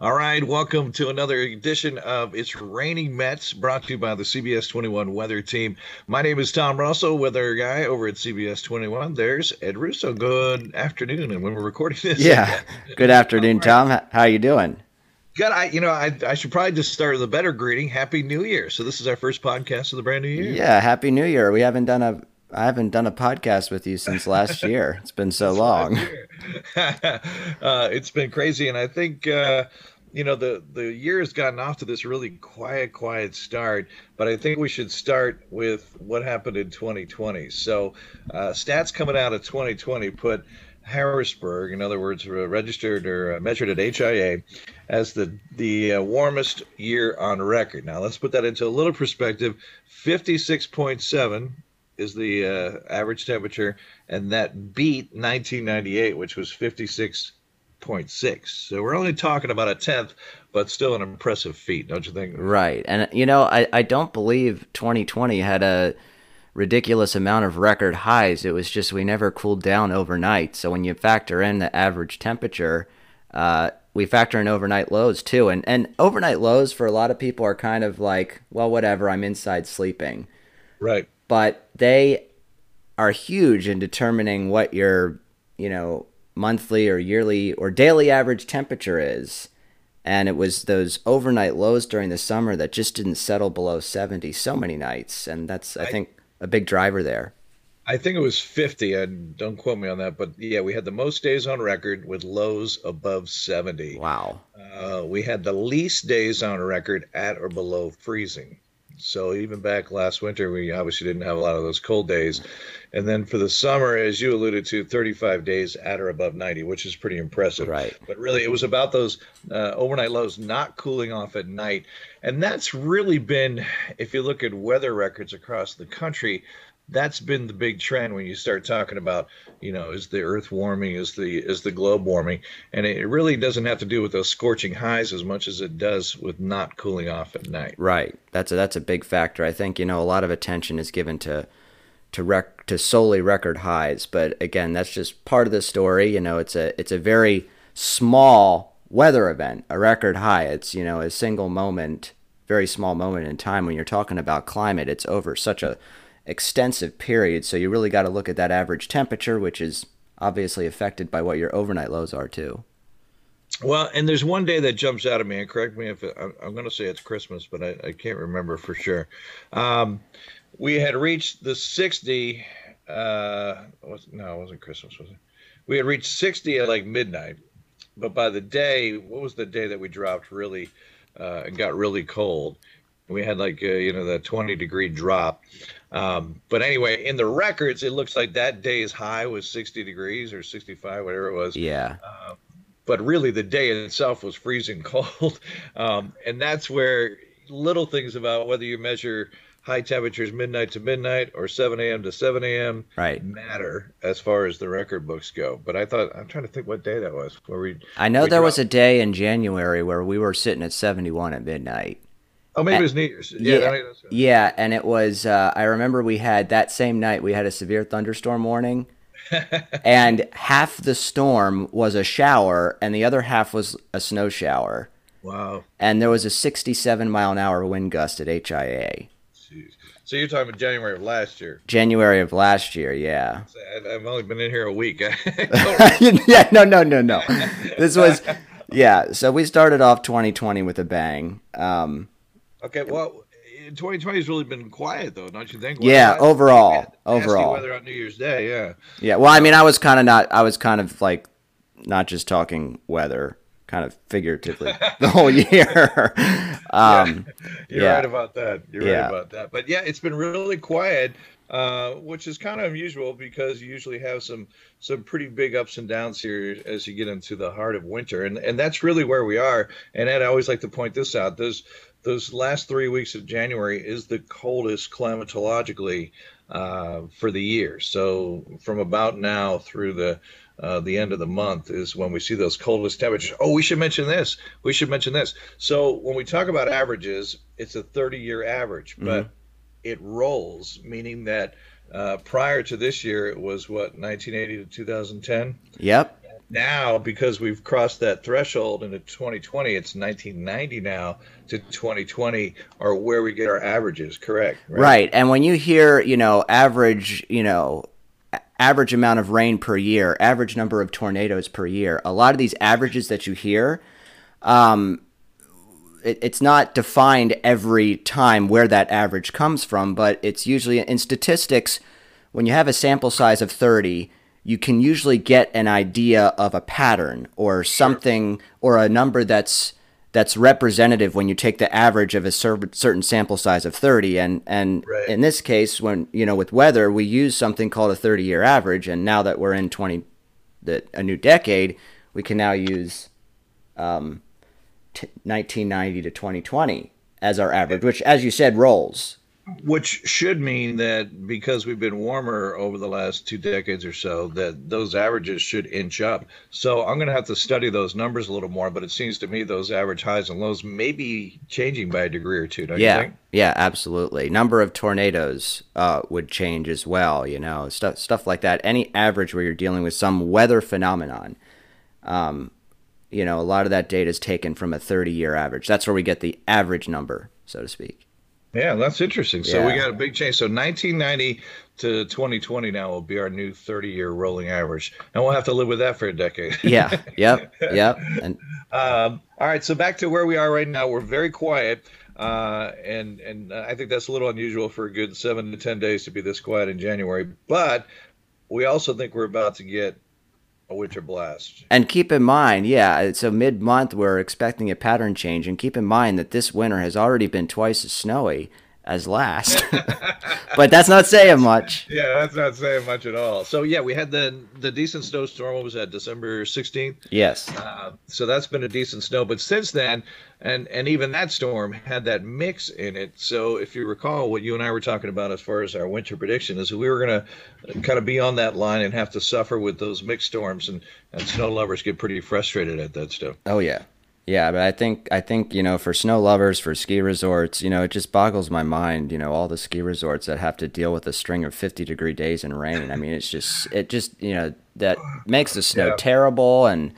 All right, welcome to another edition of It's Raining Mets, brought to you by the CBS 21 Weather Team. My name is Tom Russell, weather guy over at CBS 21. There's Ed Russo. Good afternoon, and when we're recording this, yeah. Good afternoon, right. Tom. How are you doing? Good. I, you know, I, I should probably just start with a better greeting. Happy New Year. So this is our first podcast of the brand new year. Yeah, Happy New Year. We haven't done a I haven't done a podcast with you since last year. It's been so long. uh, it's been crazy, and I think uh, you know the the year has gotten off to this really quiet quiet start but i think we should start with what happened in 2020 so uh, stats coming out of 2020 put harrisburg in other words uh, registered or uh, measured at HIA as the the uh, warmest year on record now let's put that into a little perspective 56.7 is the uh, average temperature and that beat 1998 which was 56.6. So we're only talking about a tenth, but still an impressive feat, don't you think? Right. And, you know, I, I don't believe 2020 had a ridiculous amount of record highs. It was just we never cooled down overnight. So when you factor in the average temperature, uh, we factor in overnight lows too. And, and overnight lows for a lot of people are kind of like, well, whatever, I'm inside sleeping. Right. But they are huge in determining what your, you know, monthly or yearly or daily average temperature is. And it was those overnight lows during the summer that just didn't settle below 70 so many nights. And that's, I, I think, a big driver there. I think it was 50, and don't quote me on that, but yeah, we had the most days on record with lows above 70. Wow. Uh, we had the least days on record at or below freezing. So even back last winter, we obviously didn't have a lot of those cold days. And then for the summer, as you alluded to, 35 days at or above 90, which is pretty impressive. Right. But really, it was about those uh, overnight lows not cooling off at night. And that's really been, if you look at weather records across the country, that's been the big trend when you start talking about you know is the earth warming is the is the globe warming? And it really doesn't have to do with those scorching highs as much as it does with not cooling off at night. Right. That's a that's a big factor. I think you know a lot of attention is given to to rec to solely record highs. But again that's just part of the story. You know it's a it's a very small weather event a record high. It's you know a single moment very small moment in time when you're talking about climate. It's over such a extensive period. So you really got to look at that average temperature, which is obviously affected by what your overnight lows are too. Well, and there's one day that jumps out at me, and correct me if it, I'm going to say it's Christmas, but I, I can't remember for sure. Um, we had reached the 60. Uh, was, no, it wasn't Christmas, was it? We had reached 60 at like midnight, but by the day, what was the day that we dropped really uh, and got really cold? We had like uh, you know that 20 degree drop. Um, but anyway, in the records, it looks like that day's high was 60 degrees or 65, whatever it was. Yeah. Uh, but really, the day itself was freezing cold. Um, and that's where little things about whether you measure high temperatures midnight to midnight or 7 a.m. to 7 a.m. right matter as far as the record books go. But I thought I'm trying to think what day that was where we. I know there dropped. was a day in January where we were sitting at 71 at midnight. Oh, maybe it was New Year's. Yeah, yeah, yeah and it was. Uh, I remember we had that same night. We had a severe thunderstorm warning, and half the storm was a shower, and the other half was a snow shower. Wow! And there was a 67 mile an hour wind gust at HIA. Jeez. So you're talking about January of last year? January of last year, yeah. I've only been in here a week. yeah, no, no, no, no. This was, yeah. So we started off 2020 with a bang. Um, Okay, well, 2020 has really been quiet though, don't you think? yeah, overall, overall. Weather on New Year's Day, yeah. Yeah, well, I mean, I was kind of not. I was kind of like not just talking weather, kind of figuratively the whole year. um, yeah, you're yeah. right about that. You're yeah. right about that. But yeah, it's been really quiet. Uh, which is kind of unusual because you usually have some some pretty big ups and downs here as you get into the heart of winter, and and that's really where we are. And Ed, I always like to point this out. Those those last three weeks of January is the coldest climatologically uh, for the year. So from about now through the uh, the end of the month is when we see those coldest temperatures. Oh, we should mention this. We should mention this. So when we talk about averages, it's a 30-year average, mm-hmm. but it rolls, meaning that uh, prior to this year, it was what 1980 to 2010. Yep now because we've crossed that threshold into 2020 it's 1990 now to 2020 are where we get our averages correct right, right. and when you hear you know average you know average amount of rain per year average number of tornadoes per year a lot of these averages that you hear um, it, it's not defined every time where that average comes from but it's usually in statistics when you have a sample size of 30 you can usually get an idea of a pattern or something or a number that's that's representative when you take the average of a certain sample size of 30 and and right. in this case when you know with weather we use something called a 30 year average. And now that we're in 20 the, a new decade we can now use um, t- 1990 to 2020 as our average which as you said rolls which should mean that because we've been warmer over the last two decades or so, that those averages should inch up. So I'm going to have to study those numbers a little more, but it seems to me those average highs and lows may be changing by a degree or two. yeah, yeah, absolutely. Number of tornadoes uh, would change as well. You know, stuff stuff like that. Any average where you're dealing with some weather phenomenon. Um, you know, a lot of that data is taken from a 30 year average. That's where we get the average number, so to speak. Yeah, that's interesting. So yeah. we got a big change. So 1990 to 2020 now will be our new 30 year rolling average, and we'll have to live with that for a decade. yeah. Yep. Yep. And um, all right. So back to where we are right now. We're very quiet. Uh, and and I think that's a little unusual for a good seven to ten days to be this quiet in January. But we also think we're about to get a winter blast. And keep in mind, yeah, so mid month we're expecting a pattern change, and keep in mind that this winter has already been twice as snowy as last. but that's not saying much. Yeah, that's not saying much at all. So yeah, we had the the decent snowstorm. What was that? December sixteenth. Yes. Uh, so that's been a decent snow. But since then, and and even that storm had that mix in it. So if you recall, what you and I were talking about as far as our winter prediction is, we were going to kind of be on that line and have to suffer with those mixed storms, and and snow lovers get pretty frustrated at that stuff. Oh yeah. Yeah, but I think I think you know for snow lovers, for ski resorts, you know, it just boggles my mind. You know, all the ski resorts that have to deal with a string of fifty degree days and rain. I mean, it's just it just you know that makes the snow yeah. terrible and.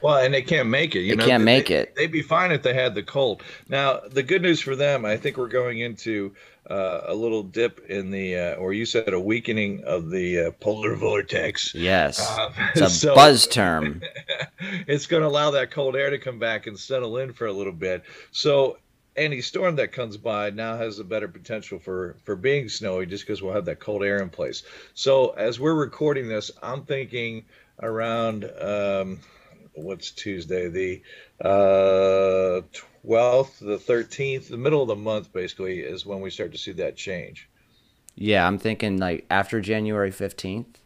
Well, and they can't make it. You they know, can't make they, it. They'd be fine if they had the cold. Now, the good news for them, I think we're going into uh, a little dip in the, uh, or you said a weakening of the uh, polar vortex. Yes, um, it's a so, buzz term. it's going to allow that cold air to come back and settle in for a little bit. So any storm that comes by now has a better potential for for being snowy, just because we'll have that cold air in place. So as we're recording this, I'm thinking around. Um, what's Tuesday? The uh, 12th, the 13th, the middle of the month basically is when we start to see that change. Yeah, I'm thinking like after January 15th.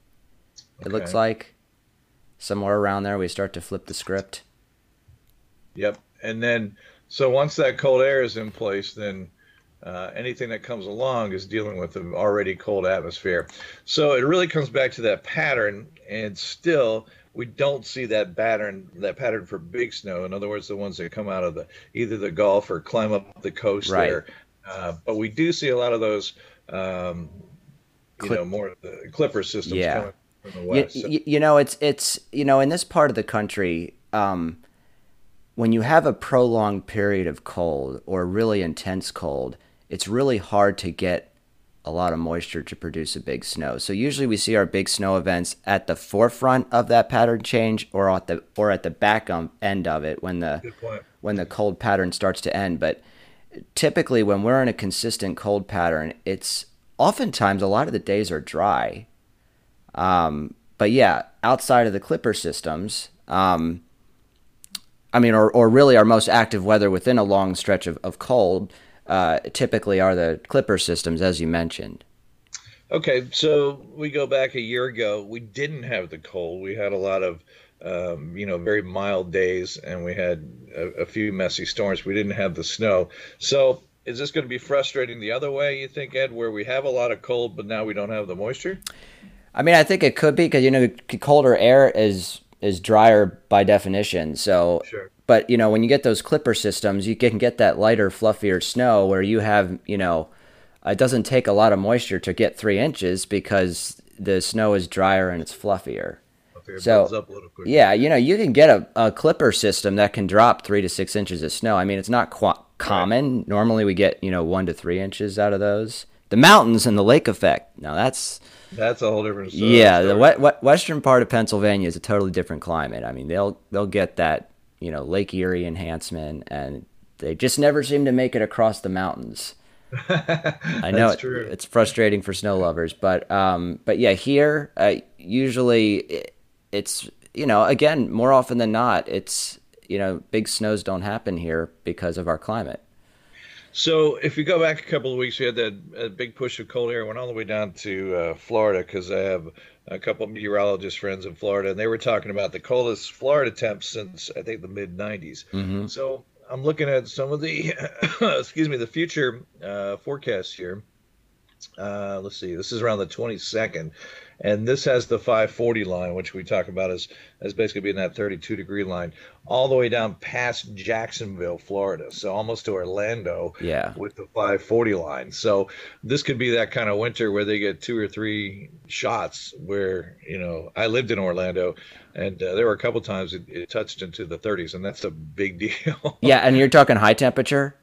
It looks like somewhere around there we start to flip the script. Yep. And then so once that cold air is in place, then uh, anything that comes along is dealing with an already cold atmosphere. So it really comes back to that pattern, and still we don't see that pattern that pattern for big snow. In other words, the ones that come out of the either the Gulf or climb up the coast right. there. Uh, but we do see a lot of those, um, you Clip- know, more of the Clipper systems yeah. coming from the west. You, so. you, know, it's it's you know in this part of the country. Um, when you have a prolonged period of cold or really intense cold, it's really hard to get a lot of moisture to produce a big snow. So usually we see our big snow events at the forefront of that pattern change or at the or at the back end of it when the when the cold pattern starts to end. But typically when we're in a consistent cold pattern, it's oftentimes a lot of the days are dry. Um, but yeah, outside of the clipper systems, um, I mean, or, or really our most active weather within a long stretch of, of cold, uh, typically are the Clipper systems, as you mentioned. Okay, so we go back a year ago. We didn't have the cold. We had a lot of, um, you know, very mild days, and we had a, a, few messy storms. We didn't have the snow. So, is this going to be frustrating the other way? You think, Ed, where we have a lot of cold, but now we don't have the moisture? I mean, I think it could be because you know, colder air is is drier by definition. So sure. But you know, when you get those clipper systems, you can get that lighter, fluffier snow where you have, you know, it doesn't take a lot of moisture to get three inches because the snow is drier and it's fluffier. It So, up a little. Yeah, you know, you can get a, a clipper system that can drop three to six inches of snow. I mean, it's not qu- common. Normally, we get you know one to three inches out of those. The mountains and the lake effect. Now that's That's a whole different story. yeah. The we- we- western part of Pennsylvania is a totally different climate. I mean, they'll they'll get that you know Lake Erie enhancement, and they just never seem to make it across the mountains. I know it, it's frustrating for snow lovers, but um, but yeah, here uh, usually it, it's you know again more often than not it's you know big snows don't happen here because of our climate. So if you go back a couple of weeks, we had that big push of cold air went all the way down to uh, Florida because I have a couple of meteorologist friends in Florida, and they were talking about the coldest Florida temps since I think the mid 90s. Mm-hmm. So I'm looking at some of the excuse me the future uh, forecasts here. Uh, let's see, this is around the 22nd, and this has the 540 line, which we talk about as as basically being that 32 degree line, all the way down past Jacksonville, Florida, so almost to Orlando Yeah, with the 540 line. So this could be that kind of winter where they get two or three shots. Where you know I lived in Orlando, and uh, there were a couple times it, it touched into the 30s, and that's a big deal. yeah, and you're talking high temperature.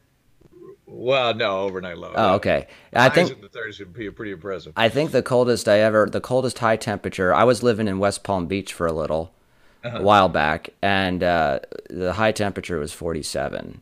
Well, no, overnight low. Oh, okay. I Highs think in the 30s would be pretty impressive. I think the coldest I ever, the coldest high temperature. I was living in West Palm Beach for a little, Uh-huh. a while back, and uh, the high temperature was 47.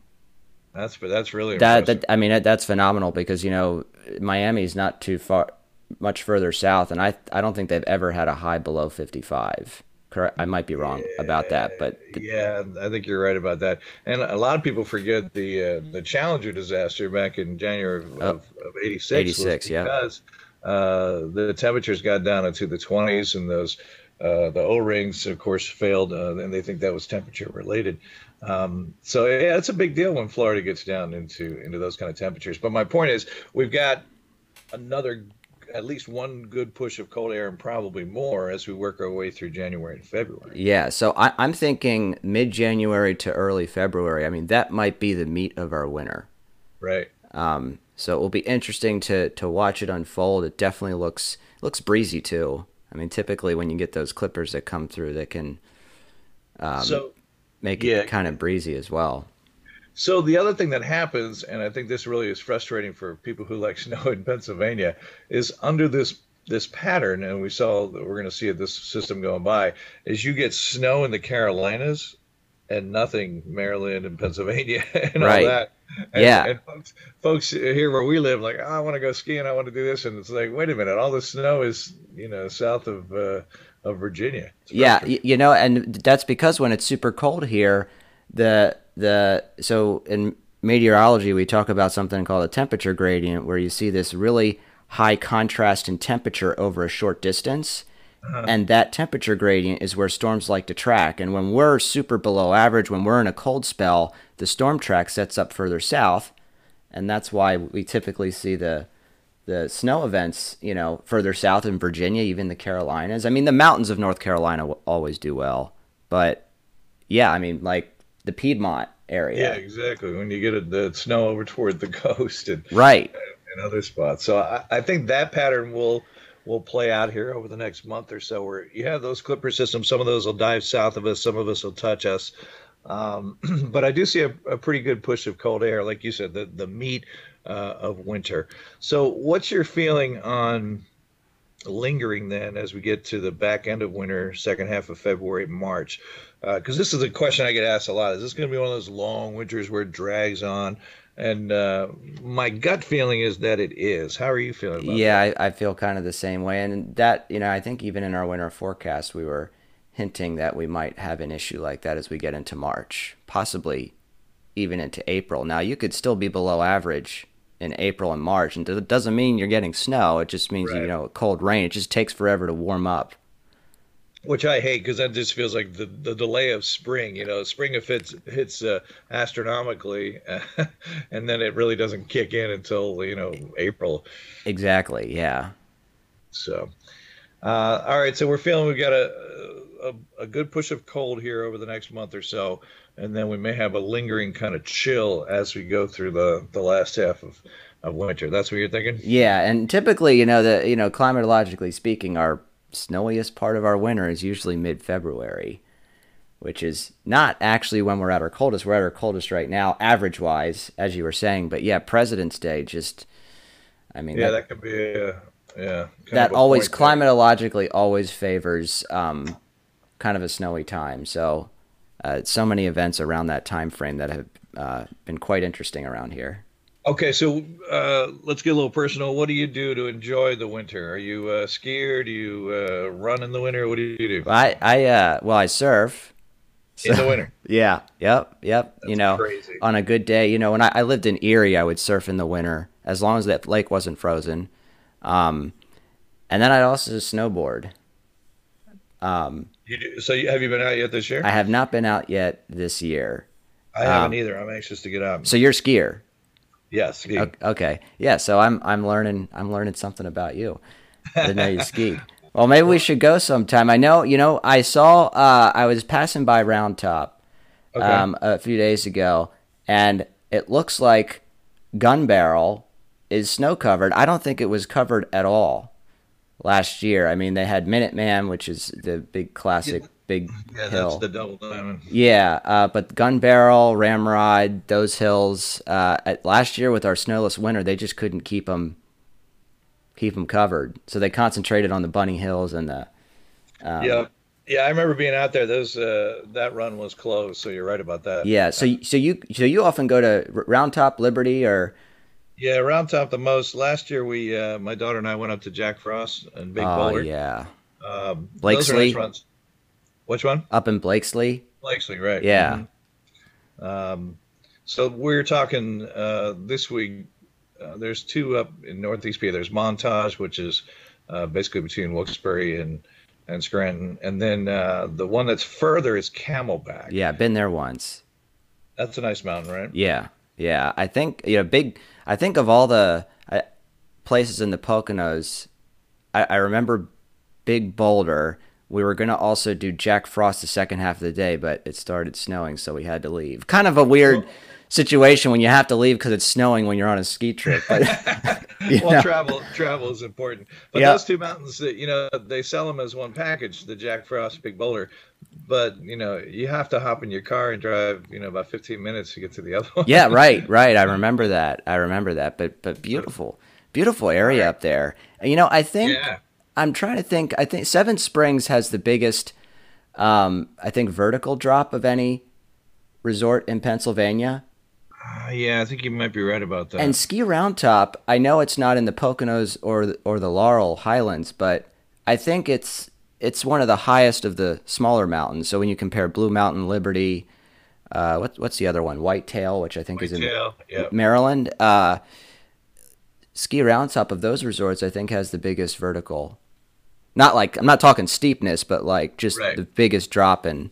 That's that's really That, impressive. that I mean, that, that's phenomenal because you know Miami's not too far, much further south, and I I don't think they've ever had a high below 55. Correct. I might be wrong about that, but th- Yeah, I think you're right about that. And a lot of people forget the uh, the Challenger disaster back in January of, of, of 86. was 86, yeah. Because uh, the temperatures got down into the 20s and those uh, the O-rings, of course, failed, uh, and they think that was temperature related. Um, so yeah, it's a big deal when Florida gets down into into those kind of temperatures. But my point is, we've got another at least one good push of cold air and probably more as we work our way through January and February. yeah. So I, I'm thinking mid January to early February. I mean, that might be the meat of our winter. Right. Um, so it will be interesting to to watch it unfold. It definitely looks looks breezy too. I mean, typically when you get those clippers that come through, that can so make Yeah. it kind of breezy as well. So the other thing that happens, and I think this really is frustrating for people who like snow in Pennsylvania, is under this this pattern, and we saw that we're going to see this system going by, is you get snow in the Carolinas and nothing Maryland and Pennsylvania and Right. all that. And, Yeah. And folks, folks here where we live, like, oh, I want to go skiing, I want to do this, and it's like, wait a minute, all the snow is you know south of uh, of Virginia. It's Yeah, you know, and that's because when it's super cold here, the the so in meteorology we talk about something called a temperature gradient, where you see this really high contrast in temperature over a short distance. Uh-huh. And that temperature gradient is where storms like to track. And when we're super below average, when we're in a cold spell, the storm track sets up further south. And that's why we typically see the the snow events, you know, further south in Virginia, even the Carolinas. I mean, the mountains of North Carolina always do well, but yeah, I mean, like the Piedmont area. yeah, exactly. When you get the snow over toward the coast and right? and other spots. So I, I think that pattern will will play out here over the next month or so, where you have those clipper systems. Some of those will dive south of us, some of us will touch us. Um, but I do see a, a pretty good push of cold air, like you said, the the meat uh, of winter. So what's your feeling on lingering then as we get to the back end of winter, second half of February, March? Because this is a question I get asked a lot. Is this going to be one of those long winters where it drags on? And uh, my gut feeling is that it is. How are you feeling about Yeah, I, I feel kind of the same way, and that you know, I think even in our winter forecast, we were hinting that we might have an issue like that as we get into March, possibly even into April. Now, you could still be below average in April and March, and it doesn't mean you're getting snow. It just means you know cold rain. It just takes forever to warm up. Which I hate because that just feels like the, the delay of spring. You know, spring if hits hits uh, astronomically, and then it really doesn't kick in until you know April. Exactly. Yeah. So, uh, all right. So we're feeling we've got a, a a good push of cold here over the next month or so, and then we may have a lingering kind of chill as we go through the the last half of of winter. That's what you're thinking. Yeah, and typically, you know, the you know, climatologically speaking, our snowiest part of our winter is usually mid February, which is not actually when we're at our coldest. We're at our coldest right now, average wise, as you were saying. But yeah, President's Day just, I mean, yeah, that, that could be a, yeah. That always climatologically always favors um, kind of a snowy time. So, uh, so many events around that time frame that have uh, been quite interesting around here. Okay, so uh, let's get a little personal. What do you do to enjoy the winter? Are you uh, skier? Do you uh, run in the winter? What do you do? I, I, uh, well, I surf. So, in the winter. Yeah. Yep. Yep. That's you know, crazy. on a good day, you know, when I, I, lived in Erie, I would surf in the winter as long as that lake wasn't frozen. Um, and then I'd also snowboard. Um, you do, so you, have you been out yet this year? I have not been out yet this year. I haven't um, either. I'm anxious to get out. So you're a skier. Yes. Yeah, okay. Yeah. So I'm I'm learning I'm learning something about you. I didn't know you skied. Well, maybe we should go sometime. I know. You know, I saw. Uh, I was passing by Round Top okay. um, a few days ago, and it looks like Gun Barrel is snow covered. I don't think it was covered at all last year. I mean, they had Minuteman, which is the big classic big yeah, hill. that's the double diamond. Yeah, uh, but Gun Barrel, Ramrod, those hills. Uh, at, last year with our snowless winter, they just couldn't keep them keep them covered, so they concentrated on the bunny hills and the. Um, yeah, yeah, I remember being out there. Those uh, that run was closed, so you're right about that. Yeah, so so you so you often go to Round Top, Liberty, or. Yeah, Round Top the most. Last year, we uh, my daughter and I went up to Jack Frost and Big oh, Boulder. yeah. Um, Blakeslee. Nice which one? Up in Blakeslee. Blakeslee, right? Yeah. Mm-hmm. Um, so we're talking uh, this week. Uh, there's two up in Northeast PA. There's Montage, which is uh, basically between Wilkes-Barre and and Scranton, and then uh, the one that's further is Camelback. Yeah, been there once. That's a nice mountain, right? Yeah, yeah. I think you know, big. I think of all the uh, places in the Poconos, I, I remember Big Boulder we were going to also do Jack Frost the second half of the day, but it started snowing, so we had to leave. Kind of a weird situation when you have to leave because it's snowing when you're on a ski trip. But well, know. travel travel is important. But those two mountains, that you know, they sell them as one package, the Jack Frost Big Boulder. But you know, you have to hop in your car and drive, you know, about 15 minutes to get to the other one. yeah, right, right. I remember that. I remember that. But but beautiful, beautiful area up there. You know, I think. Yeah I'm trying to think. I think Seven Springs has the biggest, um, I think, vertical drop of any resort in Pennsylvania. Uh, yeah, I think you might be right about that. And Ski Round Top, I know it's not in the Poconos or or the Laurel Highlands, but I think it's it's one of the highest of the smaller mountains. So when you compare Blue Mountain, Liberty, uh, what, what's the other one? Whitetail, which I think White is in yep. Maryland. Uh, Ski Round Top of those resorts, I think, has the biggest vertical not like I'm not talking steepness, but like just right. the biggest drop in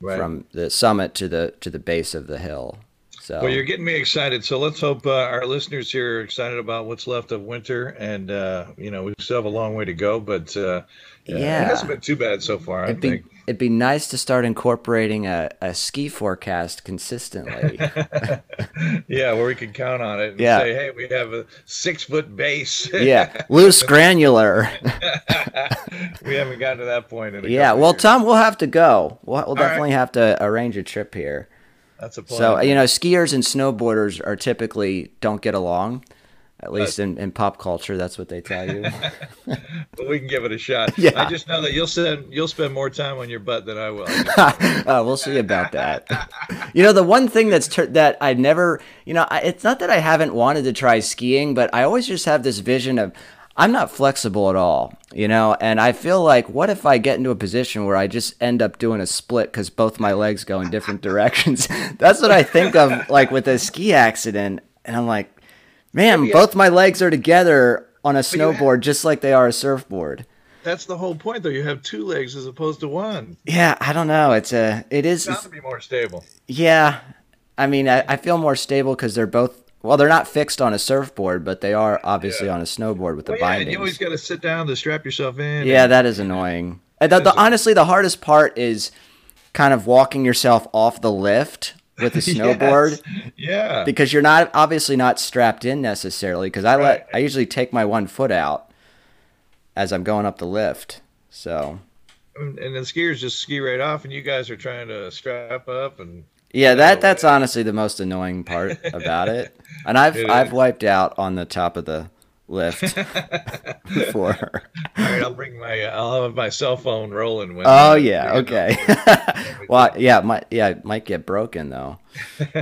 right. from the summit to the to the base of the hill. So well, you're getting me excited. So let's hope uh, our listeners here are excited about what's left of winter, and uh, you know we still have a long way to go, but uh, yeah, it hasn't been too bad so far. It'd I be, think it'd be nice to start incorporating a, a ski forecast consistently. yeah, where we can count on it and yeah. say, hey, we have a six foot base. yeah, loose granular. we haven't gotten to that point. In yeah, well, years. Tom, we'll have to go. We'll, we'll definitely right. have to arrange a trip here. That's a plan. So you know, skiers and snowboarders are typically don't get along. At least in, in pop culture, that's what they tell you. but we can give it a shot. Yeah. I just know that you'll spend you'll spend more time on your butt than I will. uh, we'll see about that. you know, the one thing that's ter- that I never, you know, I, it's not that I haven't wanted to try skiing, but I always just have this vision of I'm not flexible at all, you know, and I feel like what if I get into a position where I just end up doing a split because both my legs go in different directions? That's what I think of, like with a ski accident, and I'm like, Man, both my legs are together on a snowboard have, just like they are a surfboard. That's the whole point, though. You have two legs as opposed to one. Yeah, I don't know. It's a. It is. It's to be more stable. Yeah, I mean, I, I feel more stable because they're both. Well, they're not fixed on a surfboard, but they are obviously yeah. on a snowboard with the well, yeah, bindings. You always got to sit down to strap yourself in. Yeah, and, that is annoying. The, the, honestly, the hardest part is kind of walking yourself off the lift with a snowboard. yes. Yeah. Because you're not obviously not strapped in necessarily because I right. let I usually take my one foot out as I'm going up the lift. So. And, and the skiers just ski right off, and you guys are trying to strap up and. Yeah, that that's honestly the most annoying part about it. And I've I've wiped out on the top of the lift before. All right, I'll bring my uh, I'll have my cell phone rolling when. Oh yeah, okay. well, yeah, might yeah, it might get broken though.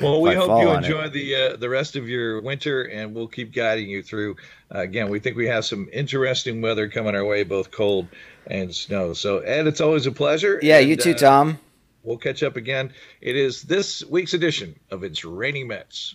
well, we I hope you on it. enjoy the uh, the rest of your winter, and we'll keep guiding you through. Uh, again, we think we have some interesting weather coming our way, both cold and snow. So, Ed, it's always a pleasure. Yeah, and, you too, uh, Tom. We'll catch up again. It is this week's edition of It's Raining Mets.